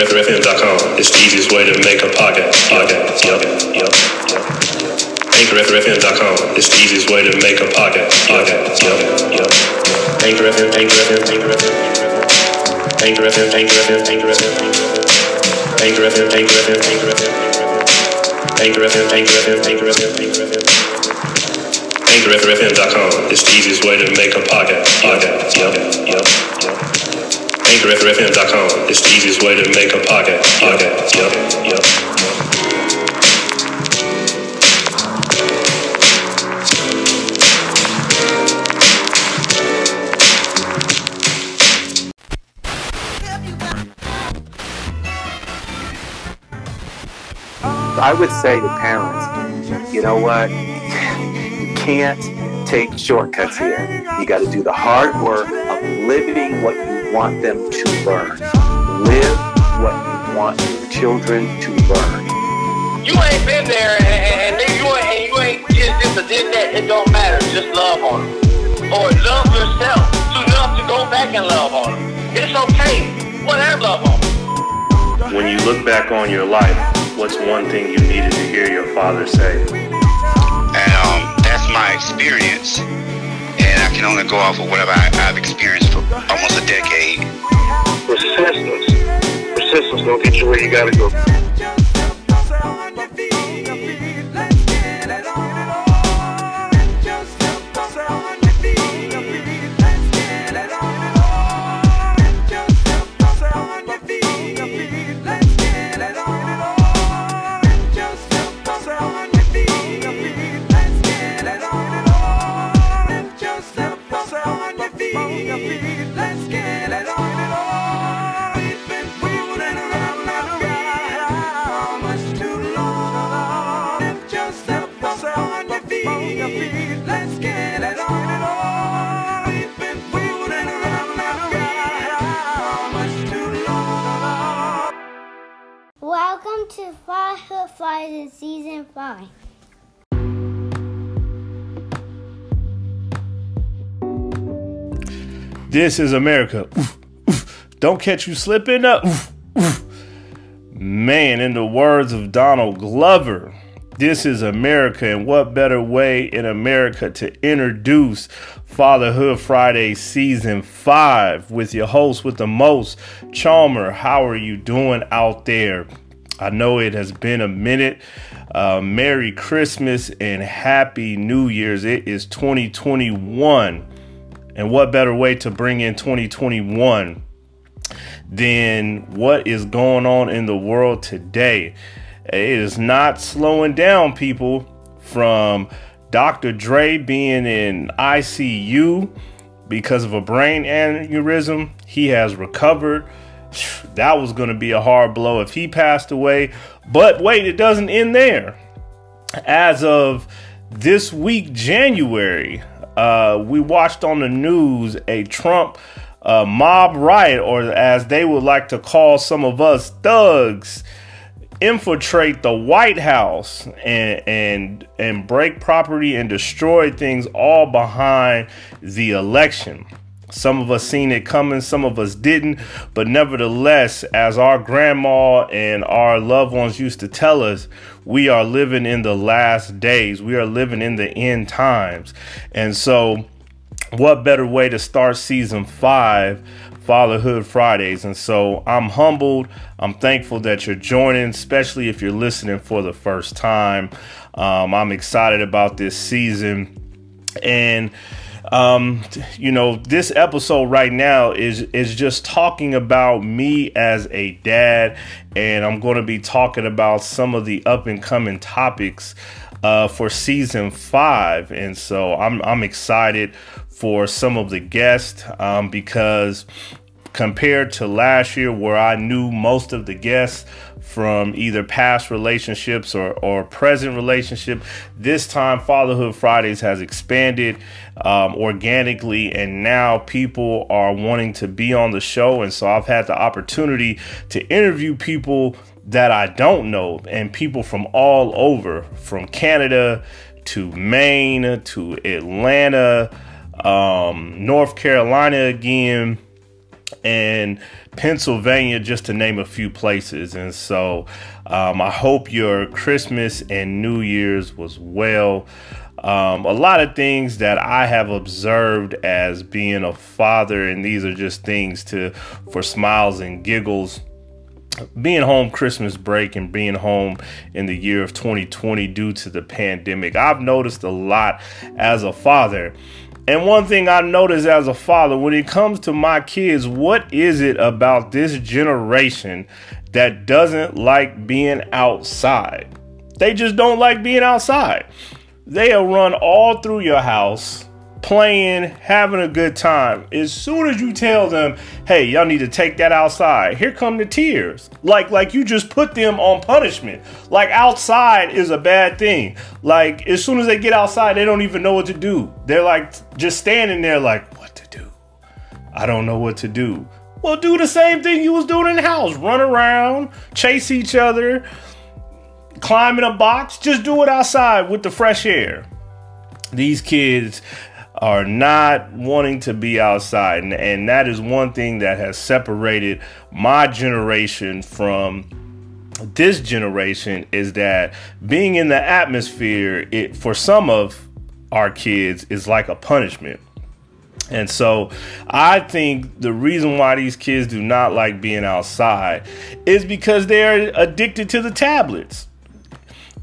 AnchorFM.com. It's the easiest way to make a podcast. Podcast. Yep. Yep. AnchorFM.com. It's the easiest way to make a podcast. Podcast. Yep. Yep. Anchor FM. Anchor FM. Anchor FM. Anchor FM. Anchor FM. Anchor FM. Anchor FM. Anchor FM. Anchor FM. Anchor FM. Anchor FM. Anchor FM. Anchor FM. AnchorFM.com. It's the easiest way to make a podcast. Podcast. Yep. Yep. Yep. AnchorFM.com. It's the easiest way to make a podcast. Podcast. Yep. Yep. I would say to parents, you know what? You can't take shortcuts here. You got to do the hard work of living what you want them to learn. Live what you want your children to learn. You ain't been there, and, and, and you ain't, and you ain't just this or did that. It don't matter. Just love on them, or love yourself enough to go back and love on them. It's okay. Whatever, love on them. When you look back on your life, what's one thing you needed to hear your father say? And um, that's my experience. And I can only go off of whatever I, I've experienced for almost a decade. Persistence. Persistence don't get you where you gotta go. This is America. Oof, oof. Don't catch you slipping up. Oof. Man, in the words of Donald Glover, this is America, and what better way in America to introduce Fatherhood Friday Season 5 with your host with the most, Chalmer. How are you doing out there? I know it has been a minute. Uh, Merry Christmas and Happy New Year's. It is 2021. And what better way to bring in 2021 than what is going on in the world today? It is not slowing down, people, from Dr. Dre being in ICU because of a brain aneurysm. He has recovered. That was going to be a hard blow if he passed away. But wait, it doesn't end there. As of this week, January, uh, we watched on the news a Trump uh, mob riot, or as they would like to call some of us thugs, infiltrate the White House and and and break property and destroy things all behind the election. Some of us seen it coming, some of us didn't, but nevertheless, as our grandma and our loved ones used to tell us, we are living in the last days. We are living in the end times. And so, what better way to start season five, Fatherhood Fridays? And so, I'm humbled. I'm thankful that you're joining, especially if you're listening for the first time. Um, I'm excited about this season. And um you know this episode right now is is just talking about me as a dad and i'm going to be talking about some of the up and coming topics uh for season five. And so i'm i'm excited for some of the guests um because compared to last year where i knew most of the guests from either past relationships or, or present relationship. This time, Fatherhood Fridays has expanded um, organically, and now people are wanting to be on the show. And so I've had the opportunity to interview people that I don't know and people from all over, from Canada to Maine to Atlanta, um, North Carolina again and Pennsylvania, just to name a few places. And so um, I hope your Christmas and New Year's was well. Um, a lot of things that I have observed as being a father, and these are just things to for smiles and giggles being home Christmas break and being home in the year of 2020 due to the pandemic, I've noticed a lot as a father. And one thing I noticed as a father, when it comes to my kids, what is it about this generation that doesn't like being outside? They just don't like being outside. They'll run all through your house playing, having a good time. As soon as you tell them, "Hey, y'all need to take that outside," here come the tears. Like like you just put them on punishment. Like outside is a bad thing. Like as soon as they get outside, they don't even know what to do. They're like just standing there like, "What to do? I don't know what to do." Well, do the same thing you was doing in the house. Run around, chase each other, climb in a box. Just do it outside with the fresh air. These kids are not wanting to be outside. And, and that is one thing that has separated my generation from this generation is that being in the atmosphere, it, for some of our kids, is like a punishment. And so I think the reason why these kids do not like being outside is because they're addicted to the tablets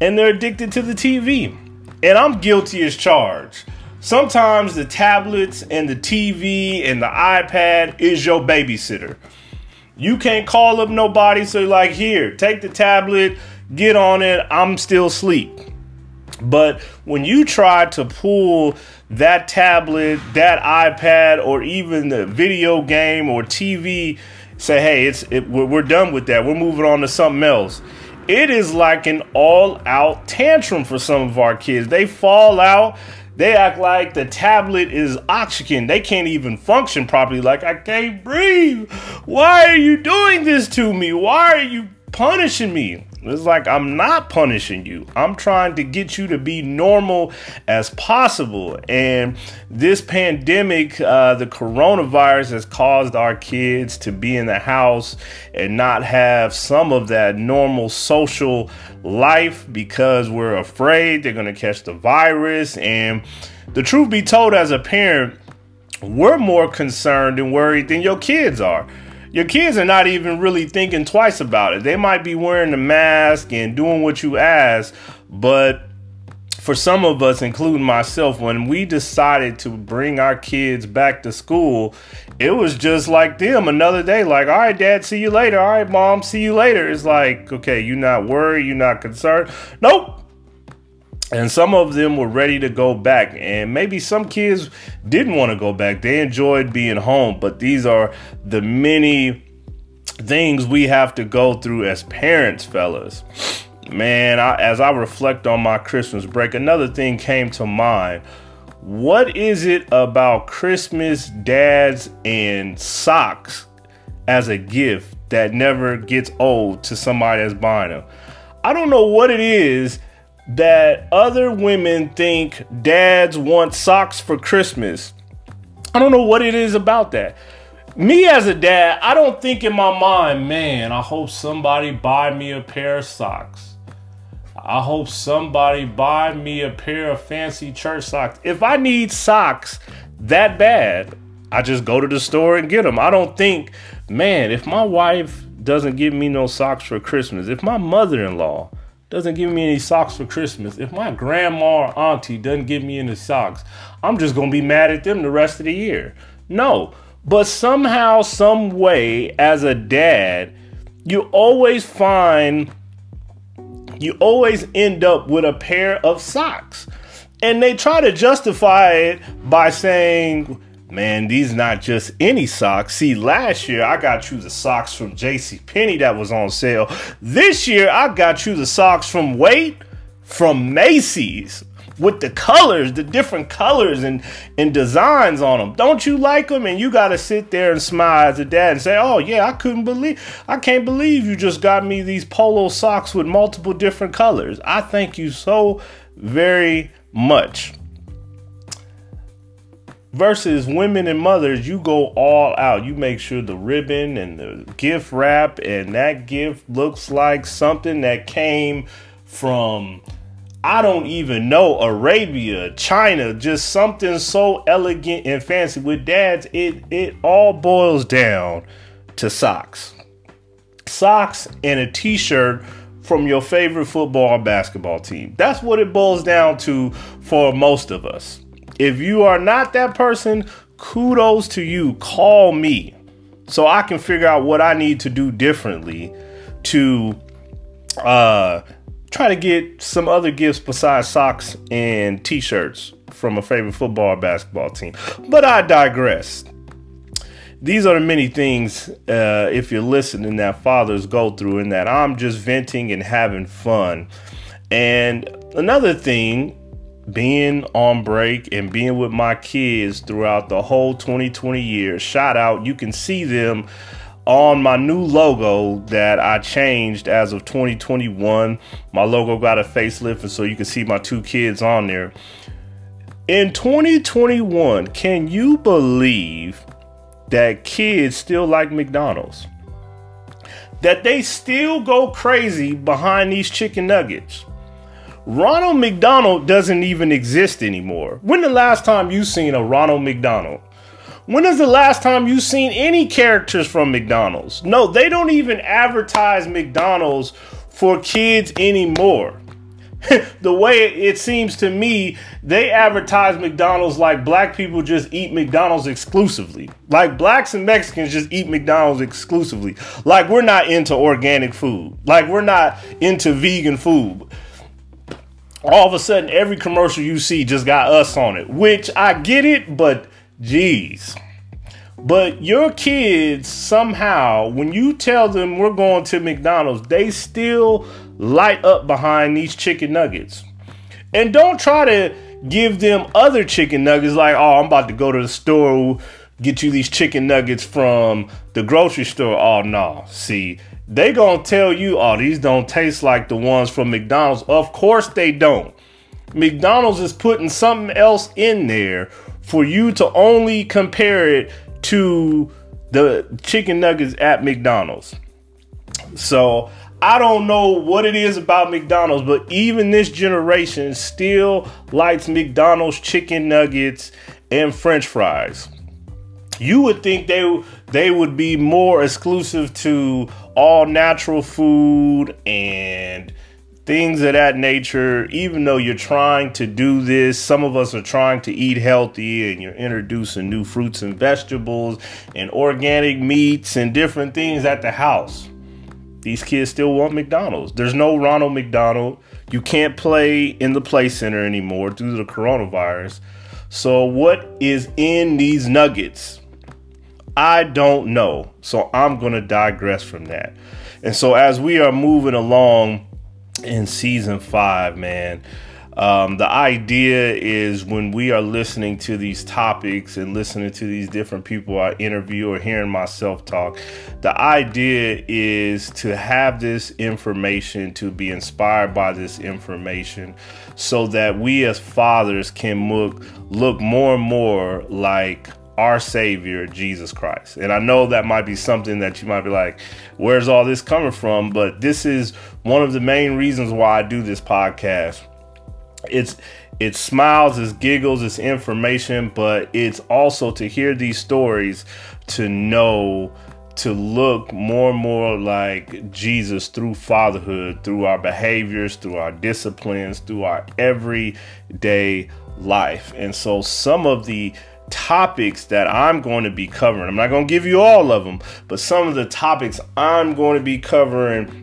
and they're addicted to the TV. And I'm guilty as charged. Sometimes the tablets and the TV and the iPad is your babysitter. You can't call up nobody, so like, here, take the tablet, get on it, I'm still asleep. But when you try to pull that tablet, that iPad, or even the video game or TV, say, hey, it's it, we're, done with that. We're moving on to something else. It is like an all-out tantrum for some of our kids. They fall out. They act like the tablet is oxygen. They can't even function properly. Like, I can't breathe. Why are you doing this to me? Why are you punishing me? It's like I'm not punishing you. I'm trying to get you to be normal as possible. And this pandemic, uh, the coronavirus, has caused our kids to be in the house and not have some of that normal social life because we're afraid they're going to catch the virus. And the truth be told, as a parent, we're more concerned and worried than your kids are your kids are not even really thinking twice about it. They might be wearing the mask and doing what you ask, but for some of us, including myself, when we decided to bring our kids back to school, it was just like them another day. Like, all right, dad, see you later. All right, mom, see you later. It's like, okay, you're not worried, you're not concerned. Nope, and some of them were ready to go back. And maybe some kids didn't want to go back. They enjoyed being home. But these are the many things we have to go through as parents fellas. Man I, as i reflect on my christmas break another thing came to mind. What is it about christmas dads and socks as a gift that never gets old to somebody that's buying them? I don't know what it is that other women think dads want socks for Christmas. I don't know what it is about that. Me as a dad, I don't think in my mind, man, I hope somebody buy me a pair of socks. I hope somebody buy me a pair of fancy church socks. If I need socks that bad, I just go to the store and get them. I don't think, man, if my wife doesn't give me no socks for Christmas, if my mother-in-law doesn't give me any socks for Christmas, if my grandma or auntie doesn't give me any socks, I'm just going to be mad at them the rest of the year. No, but somehow, some way, as a dad, you always find, you always end up with a pair of socks. And they try to justify it by saying, Man, these not just any socks. See, last year I got you the socks from J.C. Penney that was on sale. This year I got you the socks from Wait from Macy's with the colors, the different colors and, and designs on them. Don't you like them? And you got to sit there and smile as a dad and say, "Oh yeah, I couldn't believe, I can't believe you just got me these polo socks with multiple different colors." I thank you so very much Versus women and mothers, you go all out. You make sure the ribbon and the gift wrap and that gift looks like something that came from I don't even know Arabia, China, just something so elegant and fancy. With dads, it it all boils down to socks. Socks and a t-shirt from your favorite football or basketball team. That's what it boils down to for most of us. If you are not that person, kudos to you. Call me so I can figure out what I need to do differently to uh try to get some other gifts besides socks and t-shirts from a favorite football or basketball team. But I digress. These are the many things, uh, if you're listening, that fathers go through, and that I'm just venting and having fun. And another thing, being on break and being with my kids throughout the whole 2020 year, shout out, you can see them on my new logo that I changed as of 2021. My logo got a facelift, and so you can see my two kids on there. In 2021, can you believe that kids still like McDonald's? That they still go crazy behind these chicken nuggets. Ronald McDonald doesn't even exist anymore. When the last time you seen a Ronald McDonald? When is the last time you seen any characters from McDonald's? No, they don't even advertise McDonald's for kids anymore. the way it seems to me, they advertise McDonald's like black people just eat McDonald's exclusively. Like blacks and Mexicans just eat McDonald's exclusively. Like we're not into organic food. Like we're not into vegan food. All of a sudden, every commercial you see just got us on it, which I get it, but Jeez. But your kids somehow, when you tell them we're going to McDonald's, they still light up behind these chicken nuggets. And don't try to give them other chicken nuggets like, oh, I'm about to go to the store, get you these chicken nuggets from the grocery store. Oh, no. See, they gonna tell you, oh, these don't taste like the ones from McDonald's. Of course they don't. McDonald's is putting something else in there for you to only compare it to the chicken nuggets at McDonald's. So I don't know what it is about McDonald's, but even this generation still likes McDonald's chicken nuggets and french fries. You would think they they would be more exclusive to all natural food and things of that nature. Even though you're trying to do this, some of us are trying to eat healthy and you're introducing new fruits and vegetables and organic meats and different things at the house. These kids still want McDonald's. There's no Ronald McDonald. You can't play in the play center anymore due to the coronavirus. So, what is in these nuggets? I don't know. So, I'm going to digress from that. And so, as we are moving along in season five, man. Um, the idea is when we are listening to these topics and listening to these different people I interview or hearing myself talk, the idea is to have this information, to be inspired by this information, so that we as fathers can look look more and more like our Savior, Jesus Christ. And I know that might be something that you might be like, where's all this coming from? But this is one of the main reasons why I do this podcast. It's it's smiles, it's giggles, it's information, but it's also to hear these stories to know to look more and more like Jesus through fatherhood, through our behaviors, through our disciplines, through our everyday life. And so some of the topics that I'm going to be covering. I'm not going to give you all of them, but some of the topics I'm going to be covering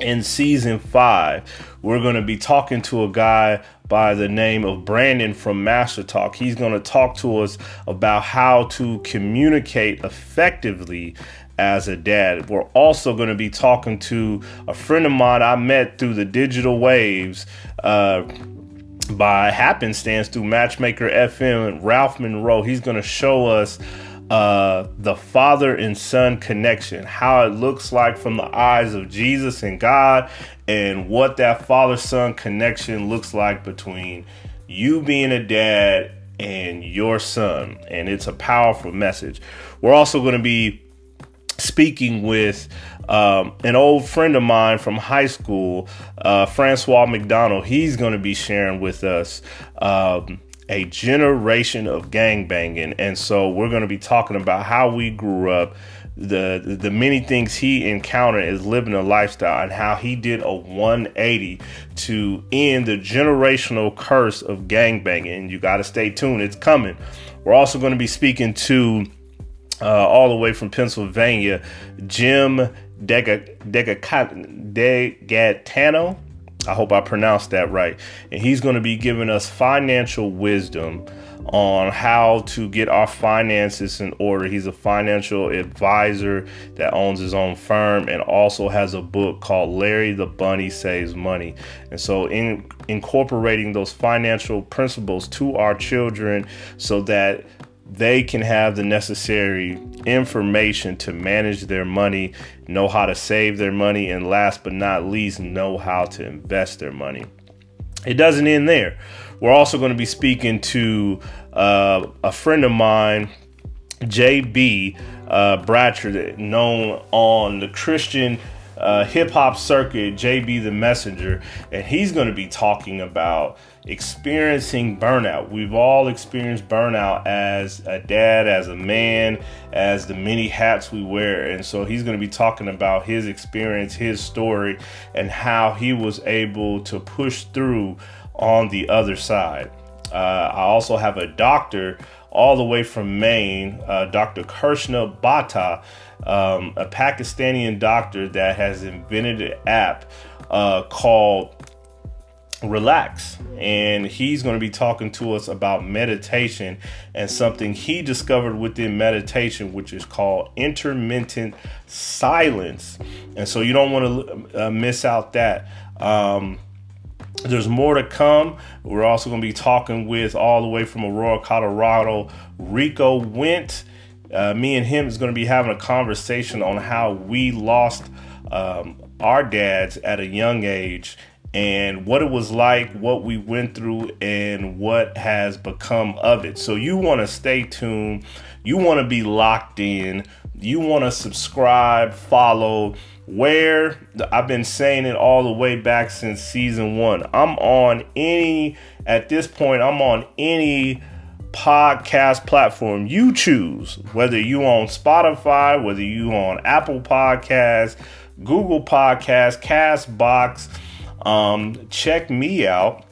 in season five. We're going to be talking to a guy by the name of Brandon from Master Talk. He's going to talk to us about how to communicate effectively as a dad. We're also going to be talking to a friend of mine I met through the digital waves. Uh, by happenstance through Matchmaker FM, Ralph Monroe. He's going to show us uh, the father and son connection, how it looks like from the eyes of Jesus and God, and what that father son connection looks like between you being a dad and your son. And it's a powerful message. We're also going to be speaking with um, an old friend of mine from high school, uh, Francois McDonald. He's going to be sharing with us. Um, a generation of gangbanging. And so we're going to be talking about how we grew up, the the many things he encountered as living a lifestyle and how he did a 180 to end the generational curse of gangbanging. You got to stay tuned. It's coming. We're also going to be speaking to uh, all the way from Pennsylvania, Jim Dega, Dega, Degatano. I hope I pronounced that right. And he's going to be giving us financial wisdom on how to get our finances in order. He's a financial advisor that owns his own firm and also has a book called Larry the Bunny Saves Money. And so, in incorporating those financial principles to our children so that they can have the necessary information to manage their money, know how to save their money, and last but not least, know how to invest their money. It doesn't end there. We're also going to be speaking to uh, a friend of mine, JB uh, Bratcher, known on the Christian uh, hip hop circuit, JB the Messenger, and he's going to be talking about experiencing burnout. We've all experienced burnout as a dad, as a man, as the many hats we wear. And so he's going to be talking about his experience, his story, and how he was able to push through on the other side. Uh, I also have a doctor all the way from Maine, uh, Dr. Krishna Bhatta, um, a Pakistani doctor that has invented an app uh, called Relax. And he's going to be talking to us about meditation and something he discovered within meditation, which is called intermittent silence. And so you don't want to uh, miss out that. Um, there's more to come. We're also going to be talking with all the way from Aurora, Colorado, Rico Went. Uh, me and him is going to be having a conversation on how we lost um, our dads at a young age and what it was like, what we went through, and what has become of it. So, you want to stay tuned, you want to be locked in, you want to subscribe, follow. Where I've been saying it all the way back since season one. I'm on any, at this point, I'm on any podcast platform you choose, whether you on Spotify, whether you on Apple Podcasts, Google Podcasts, Castbox. Um, check me out.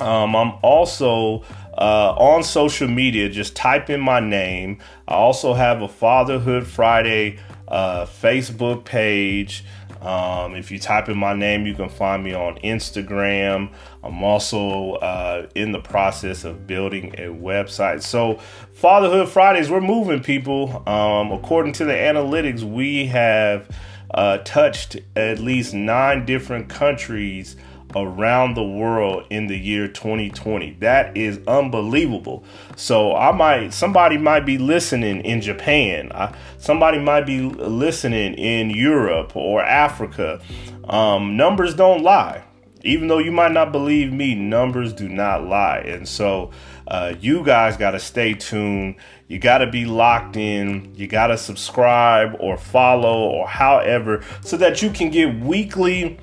Um, I'm also uh, on social media. Just type in my name. I also have a Fatherhood Friday uh, Facebook page. Um, if you type in my name, you can find me on Instagram. I'm also uh, in the process of building a website. So, Fatherhood Fridays, we're moving people. Um, according to the analytics, we have uh, touched at least nine different countries around the world in the year 2020. That is unbelievable. So I might somebody might be listening in Japan. I, somebody might be listening in Europe or Africa. Um, numbers don't lie. Even though you might not believe me, numbers do not lie. And so uh, you guys got to stay tuned. You got to be locked in. You got to subscribe or follow or however so that you can get weekly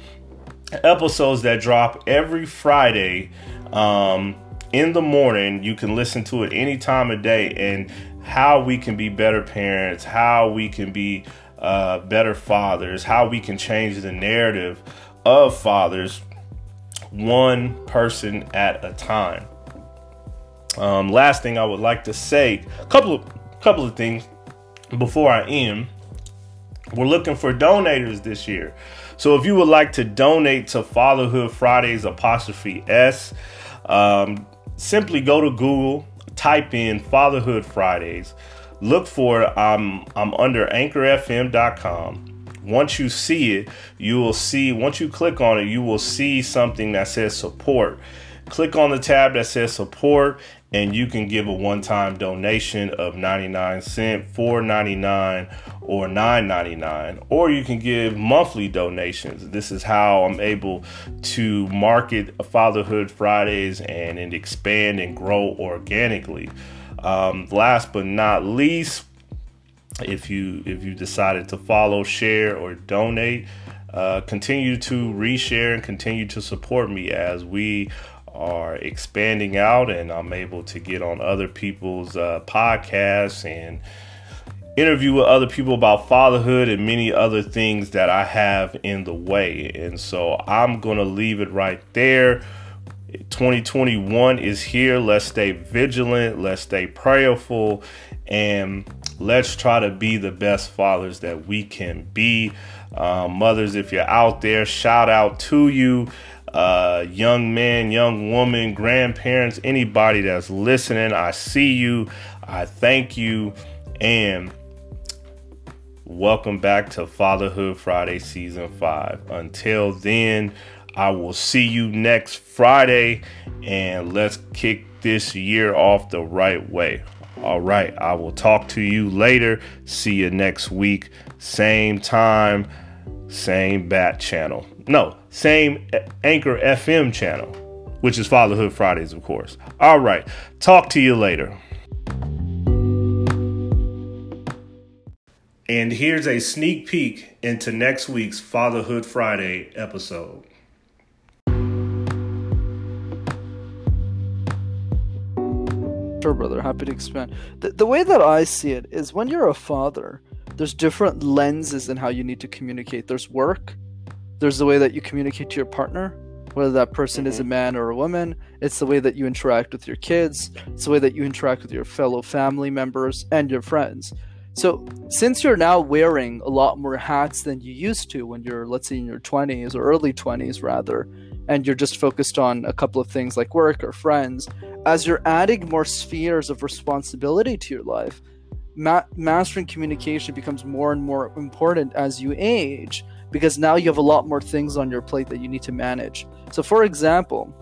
episodes that drop every Friday um, in the morning. You can listen to it any time of day and how we can be better parents, how we can be uh, better fathers, how we can change the narrative of fathers one person at a time. Um, last thing I would like to say, a couple of couple of things before I end. We're looking for donators this year. So if you would like to donate to Fatherhood Fridays apostrophe S, um, simply go to Google, type in Fatherhood Fridays, look for it. I'm I'm under anchorfm.com. Once you see it, you will see, once you click on it, you will see something that says support. Click on the tab that says support and you can give a one-time donation of 99 cent 4.99 or 9.99 or you can give monthly donations this is how i'm able to market fatherhood fridays and, and expand and grow organically um, last but not least if you if you decided to follow share or donate uh, continue to reshare and continue to support me as we are expanding out and I'm able to get on other people's uh, podcasts and interview with other people about fatherhood and many other things that I have in the way. And so I'm going to leave it right there. 2021 is here. Let's stay vigilant, let's stay prayerful, and let's try to be the best fathers that we can be. Um, mothers, if you're out there, shout out to you uh, young man, young woman, grandparents, anybody that's listening. I see you. I thank you. And welcome back to Fatherhood Friday Season 5. Until then, I will see you next Friday and let's kick this year off the right way. All right, I will talk to you later. See you next week. Same time, same bat channel. No, same Anchor FM channel, which is Fatherhood Fridays, of course. All right, talk to you later. And here's a sneak peek into next week's Fatherhood Friday episode. Sure, brother. Happy to expand. The, the way that I see it is when you're a father, there's different lenses in how you need to communicate. There's work, there's the way that you communicate to your partner, whether that person mm-hmm. is a mm-hmm. man or a woman. It's the way that you interact with your kids. It's the way that you interact with your fellow family members and your friends. So, since you're now wearing a lot more hats than you used to when you're, let's say, in your 20s or early 20s, rather, and you're just focused on a couple of things like work or friends, as you're adding more spheres of responsibility to your life, ma- mastering communication becomes more and more important as you age because now you have a lot more things on your plate that you need to manage. So, for example,